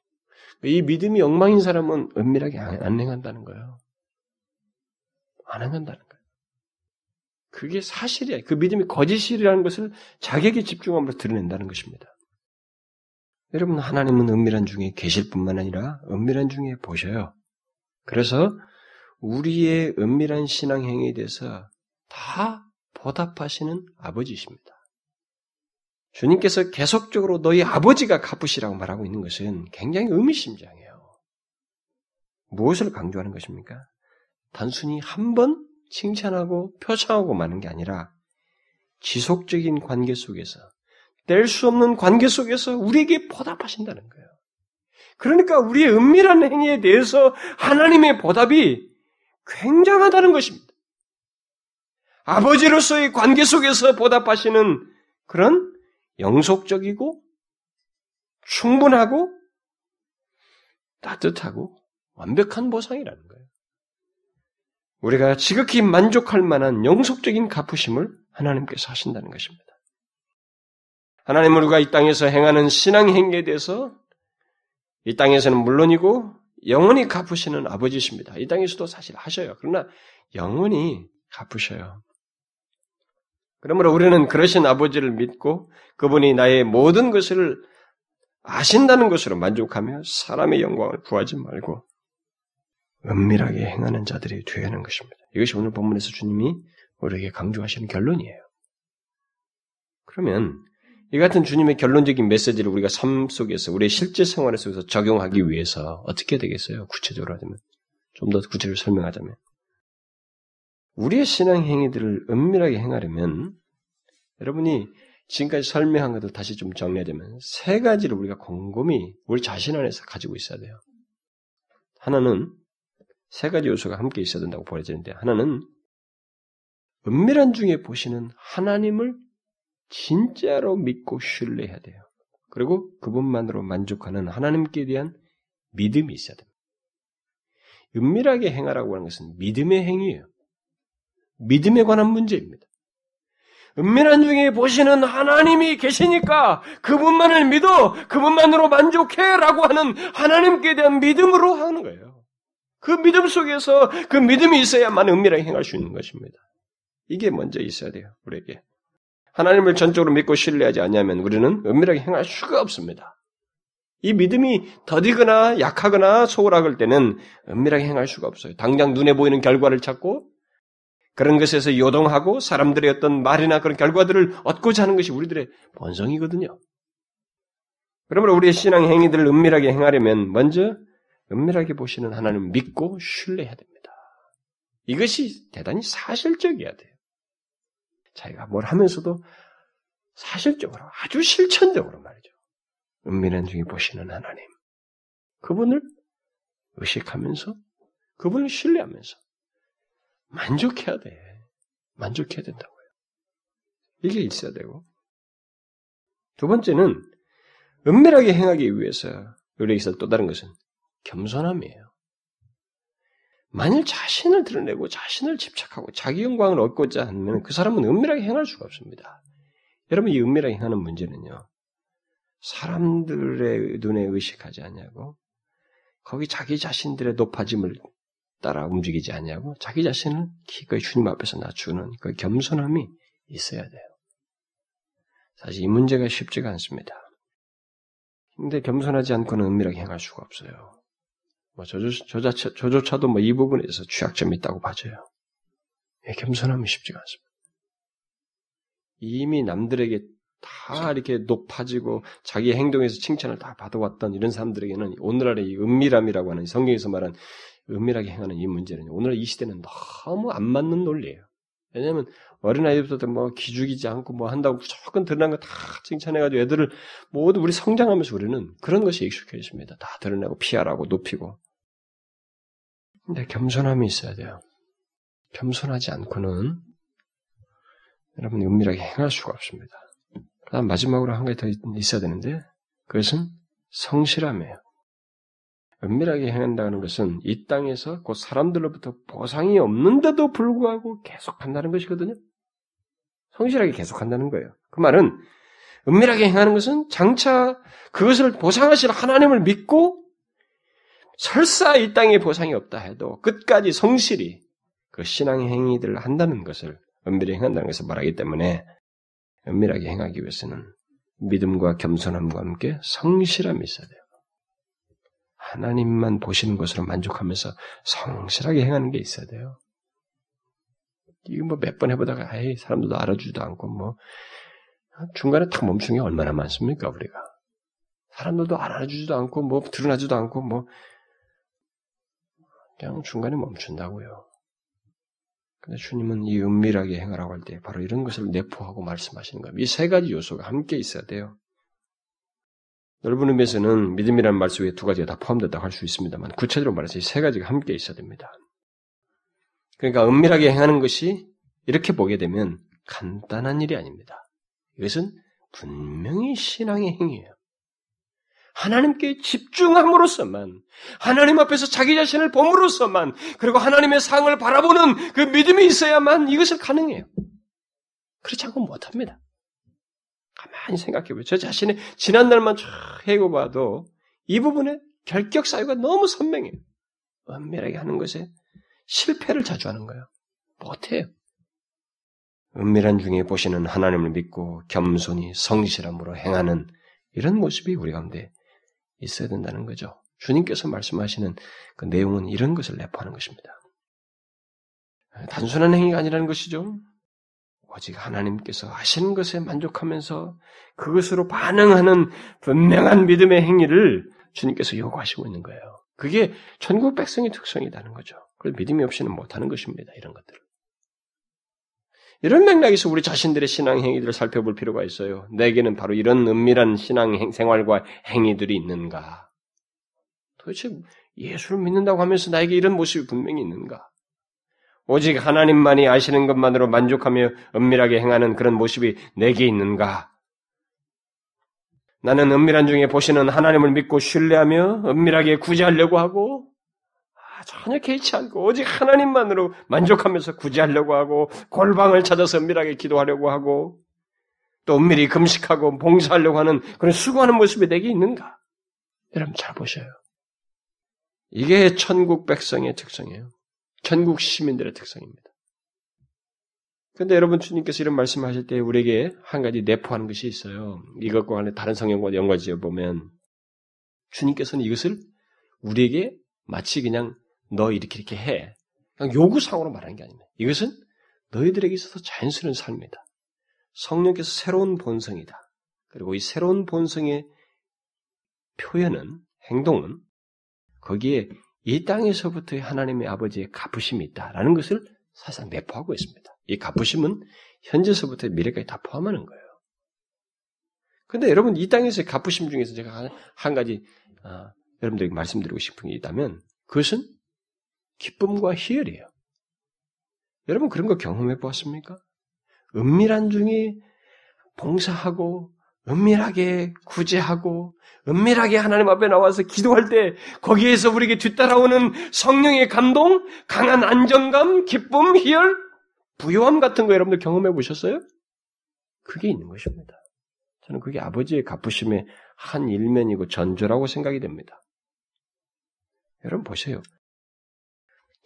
A: 이 믿음이 엉망인 사람은 은밀하게 안 행한다는 거예요. 안 행한다는. 그게 사실이야. 그 믿음이 거짓이라는 것을 자격에 집중함으로 드러낸다는 것입니다. 여러분, 하나님은 은밀한 중에 계실 뿐만 아니라 은밀한 중에 보셔요. 그래서 우리의 은밀한 신앙 행위에 대해서 다 보답하시는 아버지십니다. 주님께서 계속적으로 너희 아버지가 갚으시라고 말하고 있는 것은 굉장히 의미심장해요. 무엇을 강조하는 것입니까? 단순히 한 번 칭찬하고 표창하고 마는 게 아니라 지속적인 관계 속에서 뗄 수 없는 관계 속에서 우리에게 보답하신다는 거예요. 그러니까 우리의 은밀한 행위에 대해서 하나님의 보답이 굉장하다는 것입니다. 아버지로서의 관계 속에서 보답하시는 그런 영속적이고 충분하고 따뜻하고 완벽한 보상이라는 거예요. 우리가 지극히 만족할 만한 영속적인 갚으심을 하나님께서 하신다는 것입니다. 하나님은 우리가 이 땅에서 행하는 신앙 행위에 대해서 이 땅에서는 물론이고 영원히 갚으시는 아버지십니다. 이 땅에서도 사실 하셔요. 그러나 영원히 갚으셔요. 그러므로 우리는 그러신 아버지를 믿고 그분이 나의 모든 것을 아신다는 것으로 만족하며 사람의 영광을 구하지 말고 은밀하게 행하는 자들이 되야 하는 것입니다. 이것이 오늘 본문에서 주님이 우리에게 강조하시는 결론이에요. 그러면 이 같은 주님의 결론적인 메시지를 우리가 삶 속에서 우리의 실제 생활 속에서 적용하기 위해서 어떻게 되겠어요? 구체적으로 하자면 좀 더 구체적으로 설명하자면 우리의 신앙 행위들을 은밀하게 행하려면 여러분이 지금까지 설명한 것들 다시 좀 정리하자면 세 가지를 우리가 곰곰이 우리 자신 안에서 가지고 있어야 돼요. 하나는 세 가지 요소가 함께 있어야 된다고 보여지는데 하나는 은밀한 중에 보시는 하나님을 진짜로 믿고 신뢰해야 돼요. 그리고 그분만으로 만족하는 하나님께 대한 믿음이 있어야 됩니다. 은밀하게 행하라고 하는 것은 믿음의 행위예요. 믿음에 관한 문제입니다. 은밀한 중에 보시는 하나님이 계시니까 그분만을 믿어 그분만으로 만족해라고 하는 하나님께 대한 믿음으로 하는 거예요. 그 믿음 속에서 그 믿음이 있어야만 은밀하게 행할 수 있는 것입니다. 이게 먼저 있어야 돼요. 우리에게 하나님을 전적으로 믿고 신뢰하지 않냐면 우리는 은밀하게 행할 수가 없습니다. 이 믿음이 더디거나 약하거나 소홀할 때는 은밀하게 행할 수가 없어요. 당장 눈에 보이는 결과를 찾고 그런 것에서 요동하고 사람들의 어떤 말이나 그런 결과들을 얻고자 하는 것이 우리들의 본성이거든요. 그러므로 우리의 신앙 행위들을 은밀하게 행하려면 먼저 은밀하게 보시는 하나님을 믿고 신뢰해야 됩니다. 이것이 대단히 사실적이어야 돼요. 자기가 뭘 하면서도 사실적으로 아주 실천적으로 말이죠. 은밀한 중에 보시는 하나님. 그분을 의식하면서 그분을 신뢰하면서 만족해야 돼. 만족해야 된다고요. 이게 있어야 되고. 두 번째는 은밀하게 행하기 위해서 우리에게 있어 또 다른 것은 겸손함이에요. 만일 자신을 드러내고 자신을 집착하고 자기 영광을 얻고자 하면 그 사람은 은밀하게 행할 수가 없습니다. 여러분 이 은밀하게 행하는 문제는요. 사람들의 눈에 의식하지 않냐고 거기 자기 자신들의 높아짐을 따라 움직이지 않냐고 자기 자신을 기꺼이 주님 앞에서 낮추는 그 겸손함이 있어야 돼요. 사실 이 문제가 쉽지가 않습니다. 근데 겸손하지 않고는 은밀하게 행할 수가 없어요. 뭐 저조, 저자체, 저조차도 뭐 이 부분에서 취약점이 있다고 봐져요. 예, 겸손함이 쉽지가 않습니다. 이미 남들에게 다 이렇게 높아지고 자기 행동에서 칭찬을 다 받아왔던 이런 사람들에게는 오늘날의 이 은밀함이라고 하는 성경에서 말한 은밀하게 행하는 이 문제는 오늘 이 시대는 너무 안 맞는 논리예요. 왜냐하면 어린아이들부터 뭐 기죽이지 않고 뭐 한다고 무조건 드러난 거 다 칭찬해가지고 애들을 모두 우리 성장하면서 우리는 그런 것이 익숙해 있습니다. 다 드러내고 피하라고 높이고. 근데 겸손함이 있어야 돼요. 겸손하지 않고는 여러분 은밀하게 행할 수가 없습니다. 그다음 마지막으로 한 가지 더 있어야 되는데 그것은 성실함이에요. 은밀하게 행한다는 것은 이 땅에서 그 사람들로부터 보상이 없는데도 불구하고 계속한다는 것이거든요. 성실하게 계속한다는 거예요. 그 말은 은밀하게 행하는 것은 장차 그것을 보상하실 하나님을 믿고 설사 이 땅에 보상이 없다 해도 끝까지 성실히 그 신앙 행위들을 한다는 것을 은밀히 행한다는 것을 말하기 때문에 은밀하게 행하기 위해서는 믿음과 겸손함과 함께 성실함이 있어야 돼요. 하나님만 보시는 것으로 만족하면서 성실하게 행하는 게 있어야 돼요. 이거 뭐 몇 번 해보다가 에이 사람들도 알아주지도 않고 뭐 중간에 탁 멈춘 게 얼마나 많습니까 우리가 사람들도 알아주지도 않고 뭐 드러나지도 않고 뭐 그냥 중간에 멈춘다고요. 근데 주님은 이 은밀하게 행하라고 할 때 바로 이런 것을 내포하고 말씀하시는 겁니다. 이 세 가지 요소가 함께 있어야 돼요. 넓은 의미에서는 믿음이라는 말 속에 두 가지가 다 포함된다고 할 수 있습니다만 구체적으로 말해서 이 세 가지가 함께 있어야 됩니다. 그러니까 은밀하게 행하는 것이 이렇게 보게 되면 간단한 일이 아닙니다. 이것은 분명히 신앙의 행위예요. 하나님께 집중함으로써만, 하나님 앞에서 자기 자신을 봄으로써만, 그리고 하나님의 상을 바라보는 그 믿음이 있어야만 이것을 가능해요. 그렇지 않고 못합니다. 가만히 생각해 보세요. 저 자신의 지난날만 쫙 해고 봐도 이 부분에 결격 사유가 너무 선명해요. 은밀하게 하는 것에 실패를 자주 하는 거예요. 못해요. 은밀한 중에 보시는 하나님을 믿고 겸손히 성실함으로 행하는 이런 모습이 우리 가운데 있어야 된다는 거죠. 주님께서 말씀하시는 그 내용은 이런 것을 내포하는 것입니다. 단순한 행위가 아니라는 것이죠. 오직 하나님께서 하시는 것에 만족하면서 그것으로 반응하는 분명한 믿음의 행위를 주님께서 요구하시고 있는 거예요. 그게 천국 백성의 특성이라는 거죠. 그걸 믿음이 없이는 못하는 것입니다. 이런 것들을. 이런 맥락에서 우리 자신들의 신앙 행위들을 살펴볼 필요가 있어요. 내게는 바로 이런 은밀한 신앙 생활과 행위들이 있는가? 도대체 예수를 믿는다고 하면서 나에게 이런 모습이 분명히 있는가? 오직 하나님만이 아시는 것만으로 만족하며 은밀하게 행하는 그런 모습이 내게 있는가? 나는 은밀한 중에 보시는 하나님을 믿고 신뢰하며 은밀하게 구제하려고 하고 아, 전혀 개의치 않고 오직 하나님만으로 만족하면서 구제하려고 하고 골방을 찾아서 은밀하게 기도하려고 하고 또 은밀히 금식하고 봉사하려고 하는 그런 수고하는 모습이 내게 있는가? 여러분 잘 보셔요. 이게 천국 백성의 특성이에요. 천국 시민들의 특성입니다. 그런데 여러분 주님께서 이런 말씀하실 때 우리에게 한 가지 내포하는 것이 있어요. 이것과 관련 다른 성경과 연관지어 보면 주님께서는 이것을 우리에게 마치 그냥 너 이렇게 이렇게 해. 그냥 요구상으로 말하는 게 아닙니다. 이것은 너희들에게 있어서 자연스러운 삶이다. 성령께서 새로운 본성이다. 그리고 이 새로운 본성의 표현은 행동은 거기에 이 땅에서부터의 하나님의 아버지의 갚으심이 있다라는 것을 사실상 내포하고 있습니다. 이 갚으심은 현재서부터 미래까지 다 포함하는 거예요. 근데 여러분 이 땅에서의 갚으심 중에서 제가 한 가지 아, 여러분들에게 말씀드리고 싶은 게 있다면 그것은 기쁨과 희열이에요. 여러분 그런 거 경험해 보았습니까? 은밀한 중에 봉사하고 은밀하게 구제하고 은밀하게 하나님 앞에 나와서 기도할 때 거기에서 우리에게 뒤따라오는 성령의 감동, 강한 안정감, 기쁨, 희열, 부요함 같은 거 여러분들 경험해 보셨어요? 그게 있는 것입니다. 저는 그게 아버지의 갚으심의 한 일면이고 전조라고 생각이 됩니다. 여러분 보세요.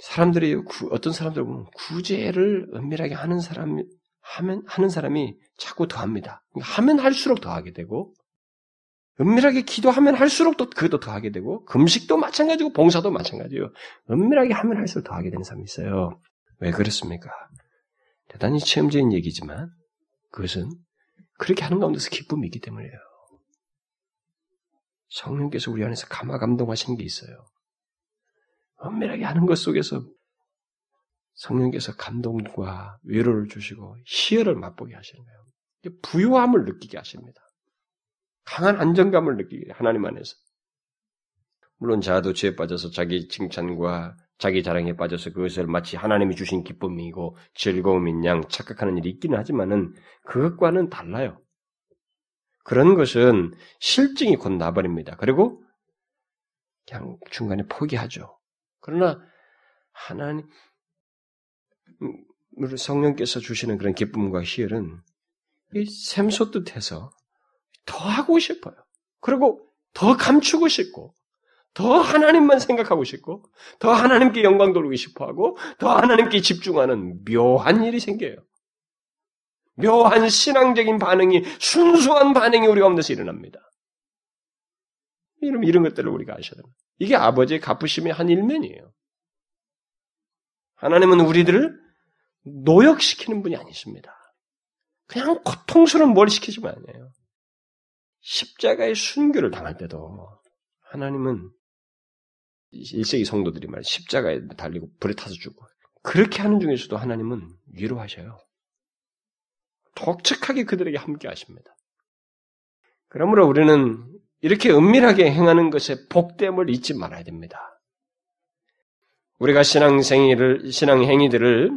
A: 사람들이 어떤 사람들 보면 구제를 은밀하게 하는 사람 하면 하는 사람이 자꾸 더합니다. 하면 할수록 더하게 되고 은밀하게 기도하면 할수록 또 그것도 더하게 되고 금식도 마찬가지고 봉사도 마찬가지예요. 은밀하게 하면 할수록 더하게 되는 사람이 있어요. 왜 그렇습니까? 대단히 체험적인 얘기지만 그것은 그렇게 하는 가운데서 기쁨이 있기 때문이에요. 성령께서 우리 안에서 감화 감동하시는 게 있어요. 은밀하게 하는 것 속에서 성령께서 감동과 위로를 주시고 희열을 맛보게 하시는 거예요. 부유함을 느끼게 하십니다. 강한 안정감을 느끼게 하나님 안에서. 물론 자아도 죄에 빠져서 자기 칭찬과 자기 자랑에 빠져서 그것을 마치 하나님이 주신 기쁨이고 즐거움인 양 착각하는 일이 있기는 하지만은 그것과는 달라요. 그런 것은 실증이 곧 나버립니다. 그리고 그냥 중간에 포기하죠. 그러나 하나님 음, 성령께서 주시는 그런 기쁨과 희열은 샘솟듯 해서 더 하고 싶어요. 그리고 더 감추고 싶고, 더 하나님만 생각하고 싶고, 더 하나님께 영광 돌리고 싶어 하고, 더 하나님께 집중하는 묘한 일이 생겨요. 묘한 신앙적인 반응이, 순수한 반응이 우리 가운데서 일어납니다. 이런, 이런 것들을 우리가 아셔야 됩니다. 이게 아버지의 갚으심의 한 일면이에요. 하나님은 우리들을 노역시키는 분이 아니십니다. 그냥 고통스러운 뭘 시키지만 아니에요. 십자가의 순교를 당할 때도 하나님은 1세기 성도들이 말 십자가에 달리고 불에 타서 죽고 그렇게 하는 중에서도 하나님은 위로하셔요. 독특하게 그들에게 함께 하십니다. 그러므로 우리는 이렇게 은밀하게 행하는 것에 복됨을 잊지 말아야 됩니다. 우리가 신앙생이를 신앙 행위들을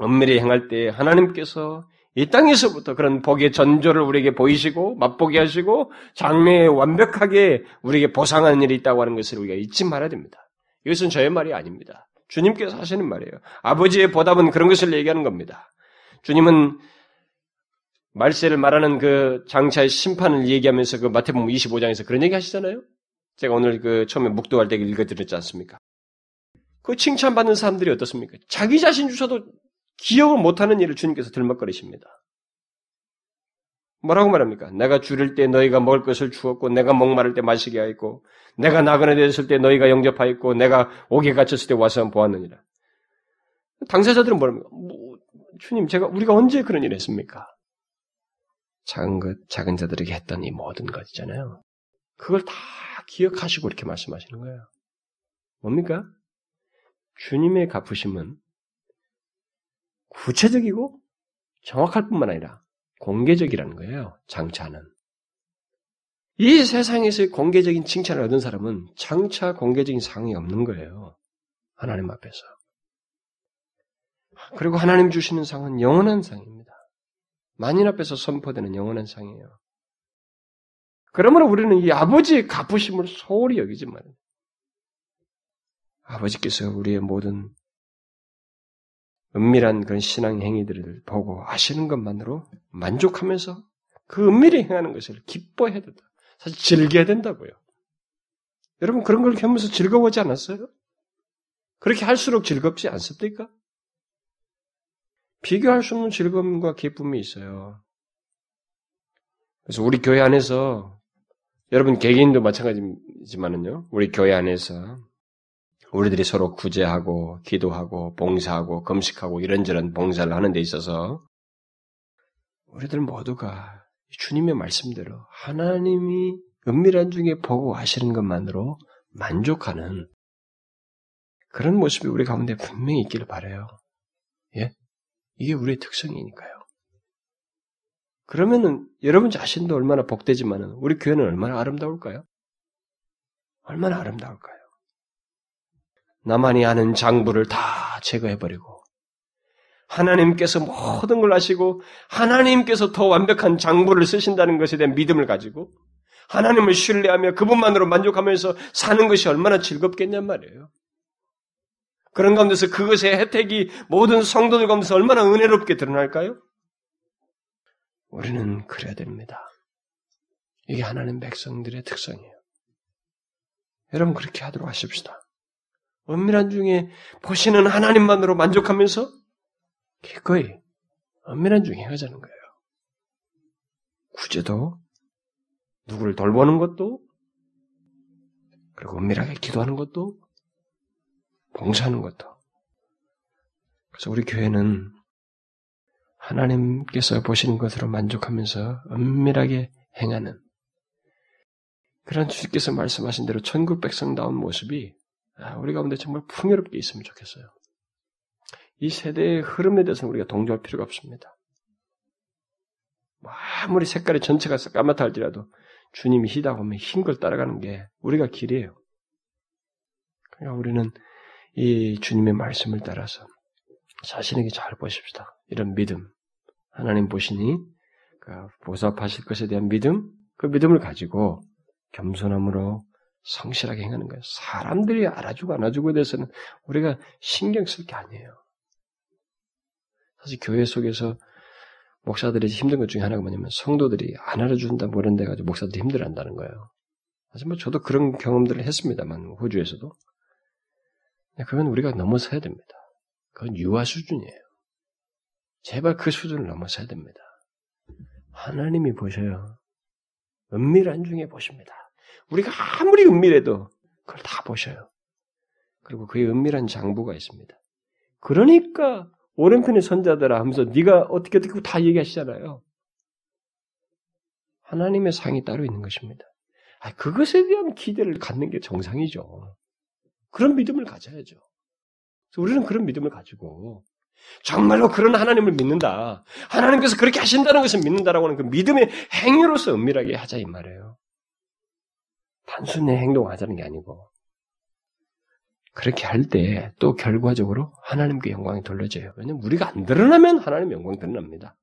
A: 은밀히 행할 때 하나님께서 이 땅에서부터 그런 복의 전조를 우리에게 보이시고 맛보게 하시고 장래에 완벽하게 우리에게 보상하는 일이 있다고 하는 것을 우리가 잊지 말아야 됩니다. 이것은 저의 말이 아닙니다. 주님께서 하시는 말이에요. 아버지의 보답은 그런 것을 얘기하는 겁니다. 주님은 말세를 말하는 그 장차의 심판을 얘기하면서 그 마태복음 25장에서 그런 얘기 하시잖아요. 제가 오늘 그 처음에 묵도할 때 읽어드렸지 않습니까? 그 칭찬받는 사람들이 어떻습니까? 자기 자신 주셔도 기억을 못하는 일을 주님께서 들먹거리십니다. 뭐라고 말합니까? 내가 줄일 때 너희가 먹을 것을 주었고, 내가 목마를 때 마시게 하였고, 내가 나그네 되었을 때 너희가 영접하였고, 내가 옥에 갇혔을 때 와서 보았느니라. 당사자들은 뭐랍니까? 뭐, 주님, 제가, 우리가 언제 그런 일을 했습니까? 작은 것, 작은 자들에게 했던 이 모든 것 있잖아요. 그걸 다 기억하시고 이렇게 말씀하시는 거예요. 뭡니까? 주님의 갚으심은 구체적이고 정확할 뿐만 아니라 공개적이라는 거예요. 장차는. 이 세상에서 공개적인 칭찬을 얻은 사람은 장차 공개적인 상이 없는 거예요. 하나님 앞에서. 그리고 하나님 주시는 상은 영원한 상입니다. 만인 앞에서 선포되는 영원한 상이에요. 그러므로 우리는 이 아버지의 갚으심을 소홀히 여기지 말아요. 아버지께서 우리의 모든 은밀한 그런 신앙 행위들을 보고 아시는 것만으로 만족하면서 그 은밀히 행하는 것을 기뻐해야 된다. 사실 즐겨야 된다고요. 여러분 그런 걸 하면서 즐거워하지 않았어요? 그렇게 할수록 즐겁지 않습니까? 비교할 수 없는 즐거움과 기쁨이 있어요. 그래서 우리 교회 안에서 여러분 개개인도 마찬가지지만은요. 우리 교회 안에서 우리들이 서로 구제하고 기도하고 봉사하고 금식하고 이런저런 봉사를 하는 데 있어서 우리들 모두가 주님의 말씀대로 하나님이 은밀한 중에 보고 하시는 것만으로 만족하는 그런 모습이 우리 가운데 분명히 있기를 바래요. 예? 이게 우리의 특성이니까요. 그러면은 여러분 자신도 얼마나 복되지만은 우리 교회는 얼마나 아름다울까요? 얼마나 아름다울까요? 나만이 아는 장부를 다 제거해버리고 하나님께서 모든 걸 아시고 하나님께서 더 완벽한 장부를 쓰신다는 것에 대한 믿음을 가지고 하나님을 신뢰하며 그분만으로 만족하면서 사는 것이 얼마나 즐겁겠냔 말이에요. 그런 가운데서 그것의 혜택이 모든 성도들 가운데서 얼마나 은혜롭게 드러날까요? 우리는 그래야 됩니다. 이게 하나님 백성들의 특성이에요. 여러분 그렇게 하도록 하십시다. 은밀한 중에 보시는 하나님만으로 만족하면서 기꺼이 은밀한 중에 하자는 거예요. 구제도 누구를 돌보는 것도 그리고 은밀하게 기도하는 것도 봉사하는 것도 그래서 우리 교회는 하나님께서 보시는 것으로 만족하면서 은밀하게 행하는 그런 주께서 말씀하신 대로 천국 백성다운 모습이 아, 우리 가운데 정말 풍요롭게 있으면 좋겠어요. 이 세대의 흐름에 대해서는 우리가 동조할 필요가 없습니다. 뭐 아무리 색깔이 전체가 까맣다 할지라도 주님이 희다 보면 흰 걸 따라가는 게 우리가 길이에요. 그러니까 우리는 이 주님의 말씀을 따라서 자신에게 잘 보십시다. 이런 믿음. 하나님 보시니 그 보답하실 것에 대한 믿음, 그 믿음을 가지고 겸손함으로 성실하게 행하는 거예요. 사람들이 알아주고 안아주고에 대해서는 우리가 신경 쓸 게 아니에요. 사실 교회 속에서 목사들이 힘든 것 중에 하나가 뭐냐면 성도들이 안 알아준다 뭐 이런 데 가지고 목사들이 힘들어한다는 거예요. 사실 뭐 저도 그런 경험들을 했습니다만 호주에서도 그건 우리가 넘어서야 됩니다. 그건 유아 수준이에요. 제발 그 수준을 넘어서야 됩니다. 하나님이 보셔요. 은밀한 중에 보십니다. 우리가 아무리 은밀해도 그걸 다 보셔요. 그리고 그의 은밀한 장부가 있습니다. 그러니까 오른편의 선자들아 하면서 네가 어떻게 어떻게 다 얘기하시잖아요. 하나님의 상이 따로 있는 것입니다. 아, 그것에 대한 기대를 갖는 게 정상이죠. 그런 믿음을 가져야죠. 우리는 그런 믿음을 가지고 정말로 그런 하나님을 믿는다. 하나님께서 그렇게 하신다는 것을 믿는다라고 하는 그 믿음의 행위로서 은밀하게 하자 이 말이에요. 단순히 행동하자는 게 아니고 그렇게 할 때 또 결과적으로 하나님께 영광이 돌려져요. 왜냐면 우리가 안 드러나면 하나님 영광이 드러납니다.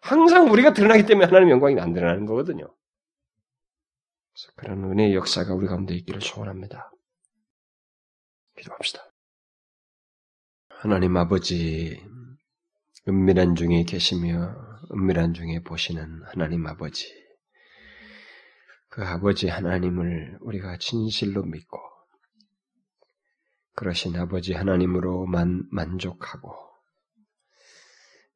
A: 항상 우리가 드러나기 때문에 하나님 영광이 안 드러나는 거거든요. 그래서 그런 은혜의 역사가 우리 가운데 있기를 소원합니다. 기도합시다. 하나님 아버지, 은밀한 중에 계시며 은밀한 중에 보시는 하나님 아버지. 그 아버지 하나님을 우리가 진실로 믿고 그러신 아버지 하나님으로 만, 만족하고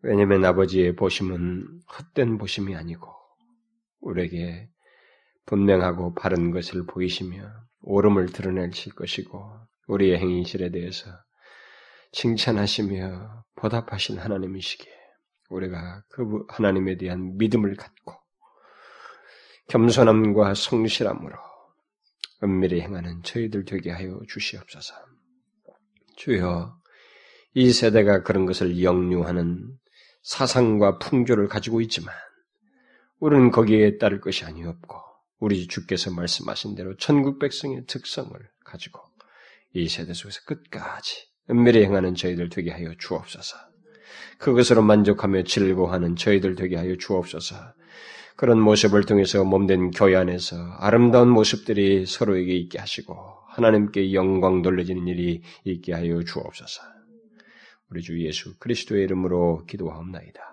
A: 왜냐하면 아버지의 보심은 헛된 보심이 아니고 우리에게 분명하고 바른 것을 보이시며 옳음을 드러내실 것이고 우리의 행실에 대해서 칭찬하시며 보답하신 하나님이시기에 우리가 그 하나님에 대한 믿음을 갖고 겸손함과 성실함으로 은밀히 행하는 저희들 되게 하여 주시옵소서. 주여, 이 세대가 그런 것을 역류하는 사상과 풍조를 가지고 있지만, 우리는 거기에 따를 것이 아니었고, 우리 주께서 말씀하신 대로 천국 백성의 특성을 가지고 이 세대 속에서 끝까지 은밀히 행하는 저희들 되게 하여 주옵소서. 그것으로 만족하며 즐거워하는 저희들 되게 하여 주옵소서. 그런 모습을 통해서 몸된 교회 안에서 아름다운 모습들이 서로에게 있게 하시고 하나님께 영광 돌려지는 일이 있게 하여 주옵소서. 우리 주 예수 그리스도의 이름으로 기도하옵나이다.